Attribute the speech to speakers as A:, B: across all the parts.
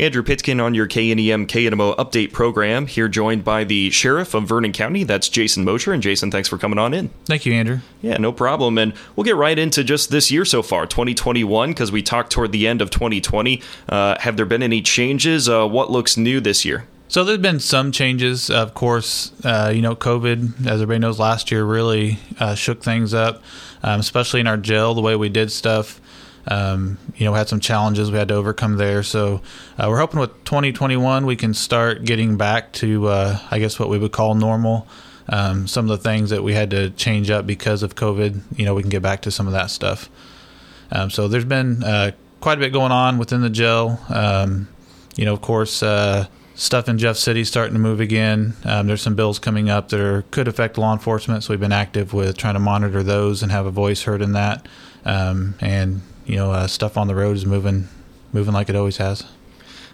A: Andrew Pitkin on your KNEM KNMO update program. Here joined by the sheriff of Vernon County. That's Jason Mosher. And Jason, thanks for coming on in.
B: Thank you, Andrew.
A: Yeah, no problem. And we'll get right into just this year so far, 2021, because we talked toward the end of 2020. Uh, have there been any changes? Uh, what looks new this year?
B: So there's been some changes. Of course, uh, you know, COVID, as everybody knows, last year really uh, shook things up, um, especially in our jail, the way we did stuff um, you know, we had some challenges we had to overcome there. So uh, we're hoping with 2021 we can start getting back to, uh, I guess, what we would call normal. Um, some of the things that we had to change up because of COVID, you know, we can get back to some of that stuff. Um, so there's been uh, quite a bit going on within the jail. Um, you know, of course, uh, stuff in Jeff City starting to move again. Um, there's some bills coming up that are, could affect law enforcement, so we've been active with trying to monitor those and have a voice heard in that. Um, and you know, uh, stuff on the road is moving, moving like it always has.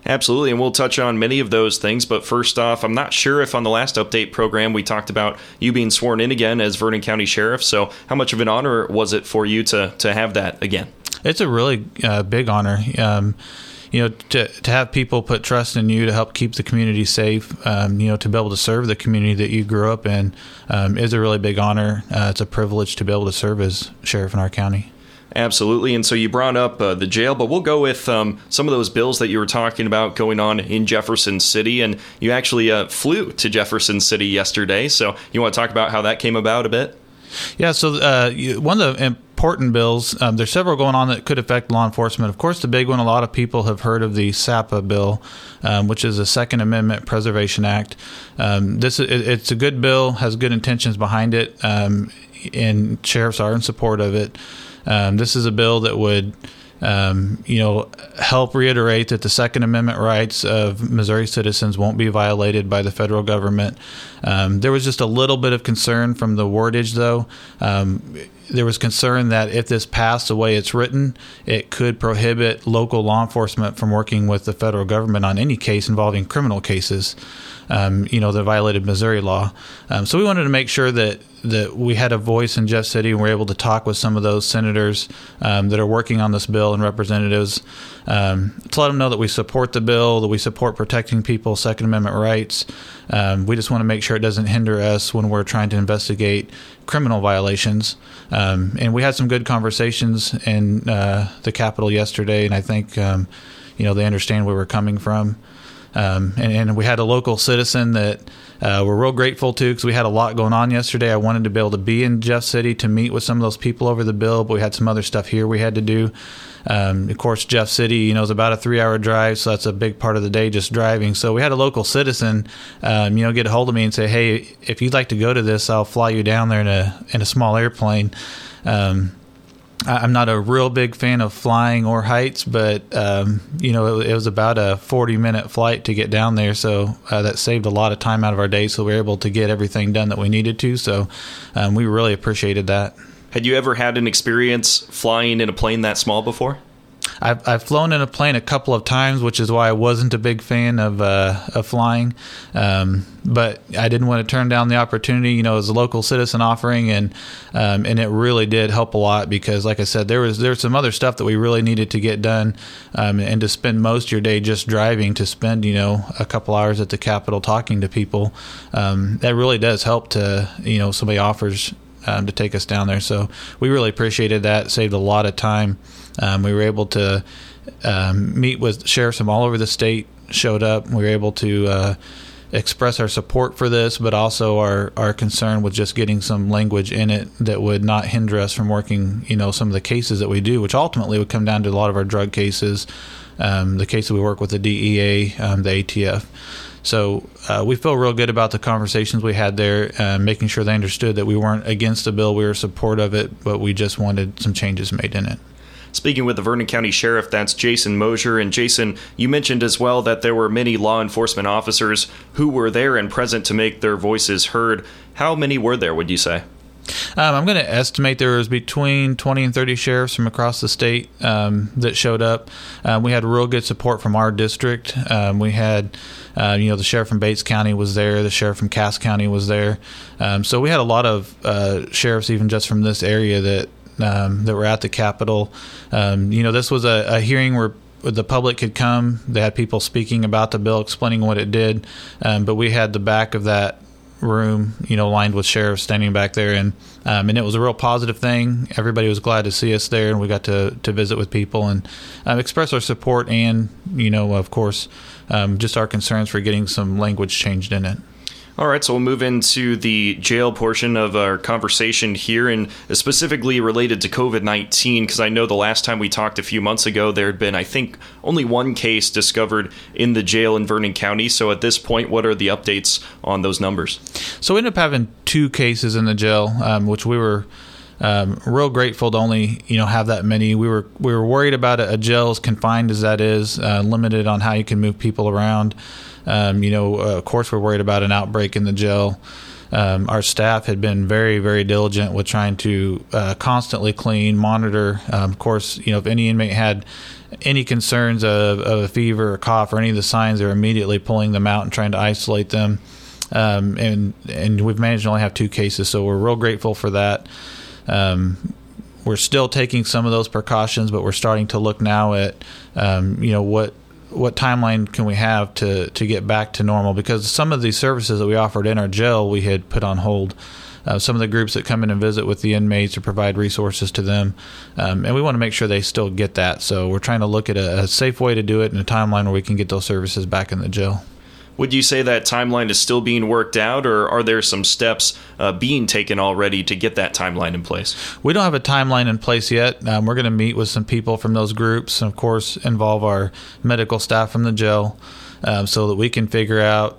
A: Absolutely, and we'll touch on many of those things. But first off, I'm not sure if on the last update program we talked about you being sworn in again as Vernon County Sheriff. So, how much of an honor was it for you to to have that again?
B: It's a really uh, big honor. Um, you know, to to have people put trust in you to help keep the community safe. Um, you know, to be able to serve the community that you grew up in um, is a really big honor. Uh, it's a privilege to be able to serve as sheriff in our county.
A: Absolutely. And so you brought up uh, the jail, but we'll go with um, some of those bills that you were talking about going on in Jefferson City. And you actually uh, flew to Jefferson City yesterday. So you want to talk about how that came about a bit?
B: Yeah. So uh, one of the important bills, um, there's several going on that could affect law enforcement. Of course, the big one, a lot of people have heard of the SAPA bill, um, which is the Second Amendment Preservation Act. Um, this it, it's a good bill, has good intentions behind it, um, and sheriffs are in support of it. Um, this is a bill that would, um, you know, help reiterate that the Second Amendment rights of Missouri citizens won't be violated by the federal government. Um, there was just a little bit of concern from the wordage, though. Um, there was concern that if this passed the way it's written, it could prohibit local law enforcement from working with the federal government on any case involving criminal cases. Um, you know, that violated Missouri law. Um, so we wanted to make sure that that we had a voice in Jeff City and we're able to talk with some of those senators um, that are working on this bill and representatives um, to let them know that we support the bill, that we support protecting people's Second Amendment rights. Um, we just want to make sure it doesn't hinder us when we're trying to investigate criminal violations. Um, and we had some good conversations in uh, the Capitol yesterday, and I think um, you know they understand where we're coming from. Um, and, and, we had a local citizen that uh, we're real grateful to because we had a lot going on yesterday. I wanted to be able to be in Jeff City to meet with some of those people over the bill, but we had some other stuff here we had to do. Um, of course, Jeff City, you know, is about a three-hour drive, so that's a big part of the day just driving. So we had a local citizen, um, you know, get a hold of me and say, "Hey, if you'd like to go to this, I'll fly you down there in a in a small airplane." Um, I'm not a real big fan of flying or heights, but um, you know it, it, was about a 40 minute flight to get down there, so uh, that saved a lot of time out of our day. So we were able to get everything done that we needed to. So um, we really appreciated that.
A: Had you ever had an experience flying in a plane that small before?
B: I've, I've flown in a plane a couple of times, which is why I wasn't a big fan of uh, of flying. Um, but I didn't want to turn down the opportunity. You know, as a local citizen offering, and um, and it really did help a lot because, like I said, there was there's some other stuff that we really needed to get done, um, and to spend most of your day just driving to spend you know a couple hours at the Capitol talking to people, um, that really does help to you know somebody offers um, to take us down there. So we really appreciated that. saved a lot of time. Um, we were able to um, meet with sheriffs from all over the state. Showed up. We were able to uh, express our support for this, but also our our concern with just getting some language in it that would not hinder us from working. You know, some of the cases that we do, which ultimately would come down to a lot of our drug cases, um, the cases we work with the DEA, um, the ATF. So uh, we feel real good about the conversations we had there, uh, making sure they understood that we weren't against the bill, we were support of it, but we just wanted some changes made in it.
A: Speaking with the Vernon County Sheriff, that's Jason Mosher. And Jason, you mentioned as well that there were many law enforcement officers who were there and present to make their voices heard. How many were there, would you say?
B: Um, I'm going to estimate there was between 20 and 30 sheriffs from across the state um, that showed up. Um, we had real good support from our district. Um, we had, uh, you know, the sheriff from Bates County was there. The sheriff from Cass County was there. Um, so we had a lot of uh, sheriffs, even just from this area, that um, that were at the Capitol. Um, you know, this was a, a, hearing where the public could come. They had people speaking about the bill, explaining what it did. Um, but we had the back of that room, you know, lined with sheriffs standing back there, and um, and it was a real positive thing. Everybody was glad to see us there, and we got to to visit with people and uh, express our support, and you know, of course, um, just our concerns for getting some language changed in it.
A: All right, so we'll move into the jail portion of our conversation here, and specifically related to COVID 19, because I know the last time we talked a few months ago, there had been, I think, only one case discovered in the jail in Vernon County. So at this point, what are the updates on those numbers?
B: So we ended up having two cases in the jail, um, which we were. Um, real grateful to only you know have that many. We were we were worried about a, a jail as confined as that is, uh, limited on how you can move people around. Um, you know, uh, of course, we're worried about an outbreak in the jail. Um, our staff had been very, very diligent with trying to uh, constantly clean, monitor. Um, of course, you know, if any inmate had any concerns of, of, a fever or cough or any of the signs, they're immediately pulling them out and trying to isolate them. Um, and and we've managed to only have two cases, so we're real grateful for that. Um, we're still taking some of those precautions, but we're starting to look now at um, you know what what timeline can we have to to get back to normal? Because some of these services that we offered in our jail we had put on hold. Uh, some of the groups that come in and visit with the inmates to provide resources to them, um, and we want to make sure they still get that. So we're trying to look at a, a safe way to do it in a timeline where we can get those services back in the jail.
A: Would you say that timeline is still being worked out, or are there some steps uh, being taken already to get that timeline in place?
B: We don't have a timeline in place yet. Um, we're going to meet with some people from those groups, and of course, involve our medical staff from the jail, um, so that we can figure out,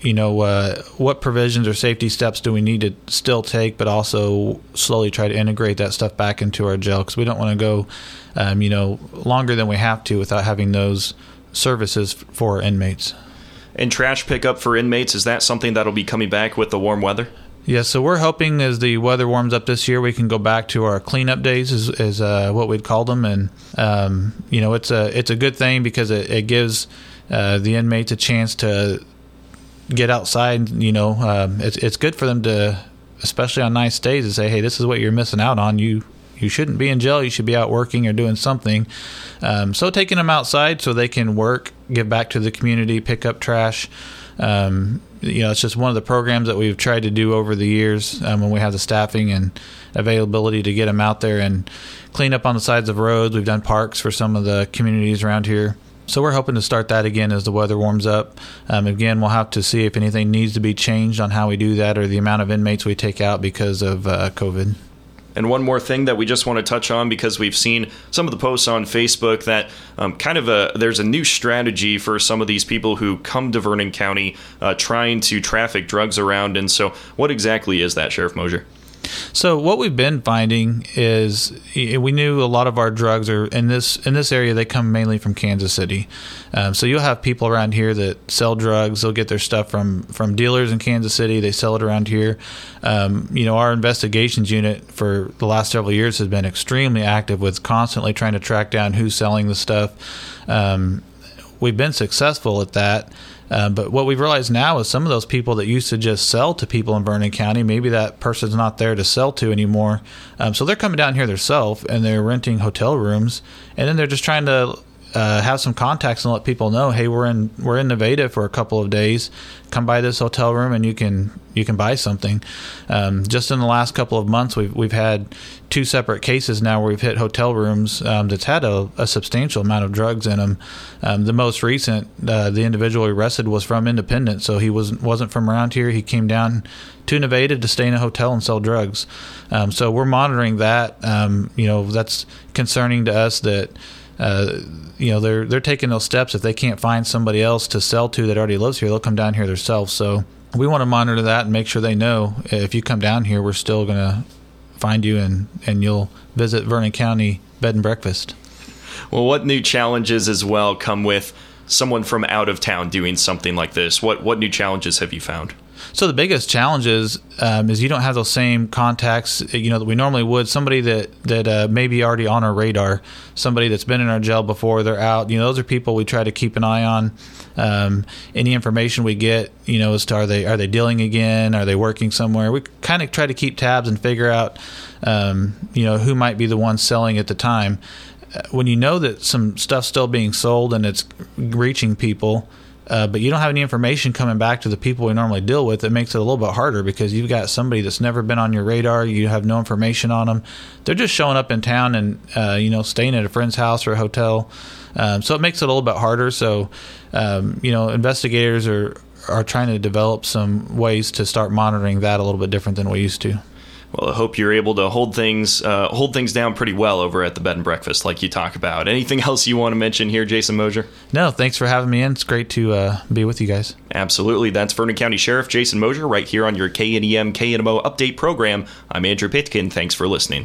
B: you know, uh, what provisions or safety steps do we need to still take, but also slowly try to integrate that stuff back into our jail because we don't want to go, um, you know, longer than we have to without having those services for inmates.
A: And trash pickup for inmates, is that something that'll be coming back with the warm weather?
B: Yeah, so we're hoping as the weather warms up this year, we can go back to our cleanup days, is, is uh, what we'd call them, and um, you know it's a it's a good thing because it, it gives uh, the inmates a chance to get outside. You know, um, it's it's good for them to, especially on nice days, to say, hey, this is what you're missing out on. You you shouldn't be in jail. You should be out working or doing something. Um, so taking them outside so they can work, give back to the community, pick up trash. Um, you know, it's just one of the programs that we've tried to do over the years um, when we have the staffing and availability to get them out there and clean up on the sides of roads. We've done parks for some of the communities around here. So we're hoping to start that again as the weather warms up. Um, again, we'll have to see if anything needs to be changed on how we do that or the amount of inmates we take out because of uh, COVID.
A: And one more thing that we just want to touch on because we've seen some of the posts on Facebook that um, kind of a there's a new strategy for some of these people who come to Vernon County uh, trying to traffic drugs around. And so, what exactly is that, Sheriff Mosher?
B: So what we've been finding is we knew a lot of our drugs are in this in this area. They come mainly from Kansas City. Um, so you'll have people around here that sell drugs. They'll get their stuff from from dealers in Kansas City. They sell it around here. Um, you know, our investigations unit for the last several years has been extremely active with constantly trying to track down who's selling the stuff. Um, we've been successful at that. Uh, but what we've realized now is some of those people that used to just sell to people in Vernon County, maybe that person's not there to sell to anymore. Um, so they're coming down here themselves and they're renting hotel rooms, and then they're just trying to uh, have some contacts and let people know, hey, we're in we're in Nevada for a couple of days. Come by this hotel room and you can you can buy something. Um, just in the last couple of months, we've we've had two separate cases now where we've hit hotel rooms um, that's had a, a, substantial amount of drugs in them. Um, the most recent, uh, the individual arrested was from Independence, so he wasn't wasn't from around here. He came down to Nevada to stay in a hotel and sell drugs. Um, so we're monitoring that. Um, you know, that's concerning to us that uh, you know they're they're taking those steps. If they can't find somebody else to sell to that already lives here they'll come down here themselves. So we want to monitor that and make sure they know if you come down here we're still going to find you and and you'll visit Vernon County bed and breakfast.
A: Well what new challenges as well come with someone from out of town doing something like this? What what new challenges have you found
B: so the biggest challenge is um, is you don't have those same contacts, you know, that we normally would. Somebody that that uh, may be already on our radar, somebody that's been in our jail before, they're out. You know, those are people we try to keep an eye on. Um, any information we get, you know, as to are they are they dealing again? Are they working somewhere? We kind of try to keep tabs and figure out, um, you know, who might be the one selling at the time uh, when you know that some stuff's still being sold and it's reaching people, uh, but you don't have any information coming back to the people we normally deal with, it makes it a little bit harder because you've got somebody that's never been on your radar. You have no information on them. They're just showing up in town and uh, you know staying at a friend's house or a hotel. Um, so it makes it a little bit harder. So um, you know investigators are are trying to develop some ways to start monitoring that a little bit different than we used to.
A: Well, I hope you're able to hold things uh, hold things down pretty well over at the bed and breakfast, like you talk about. Anything else you want to mention here, Jason Mosher?
B: No, thanks for having me in. It's great to uh, be with you guys.
A: Absolutely. That's Vernon County Sheriff Jason Mosher right here on your KNEM KNMO update program. I'm Andrew Pitkin. Thanks for listening.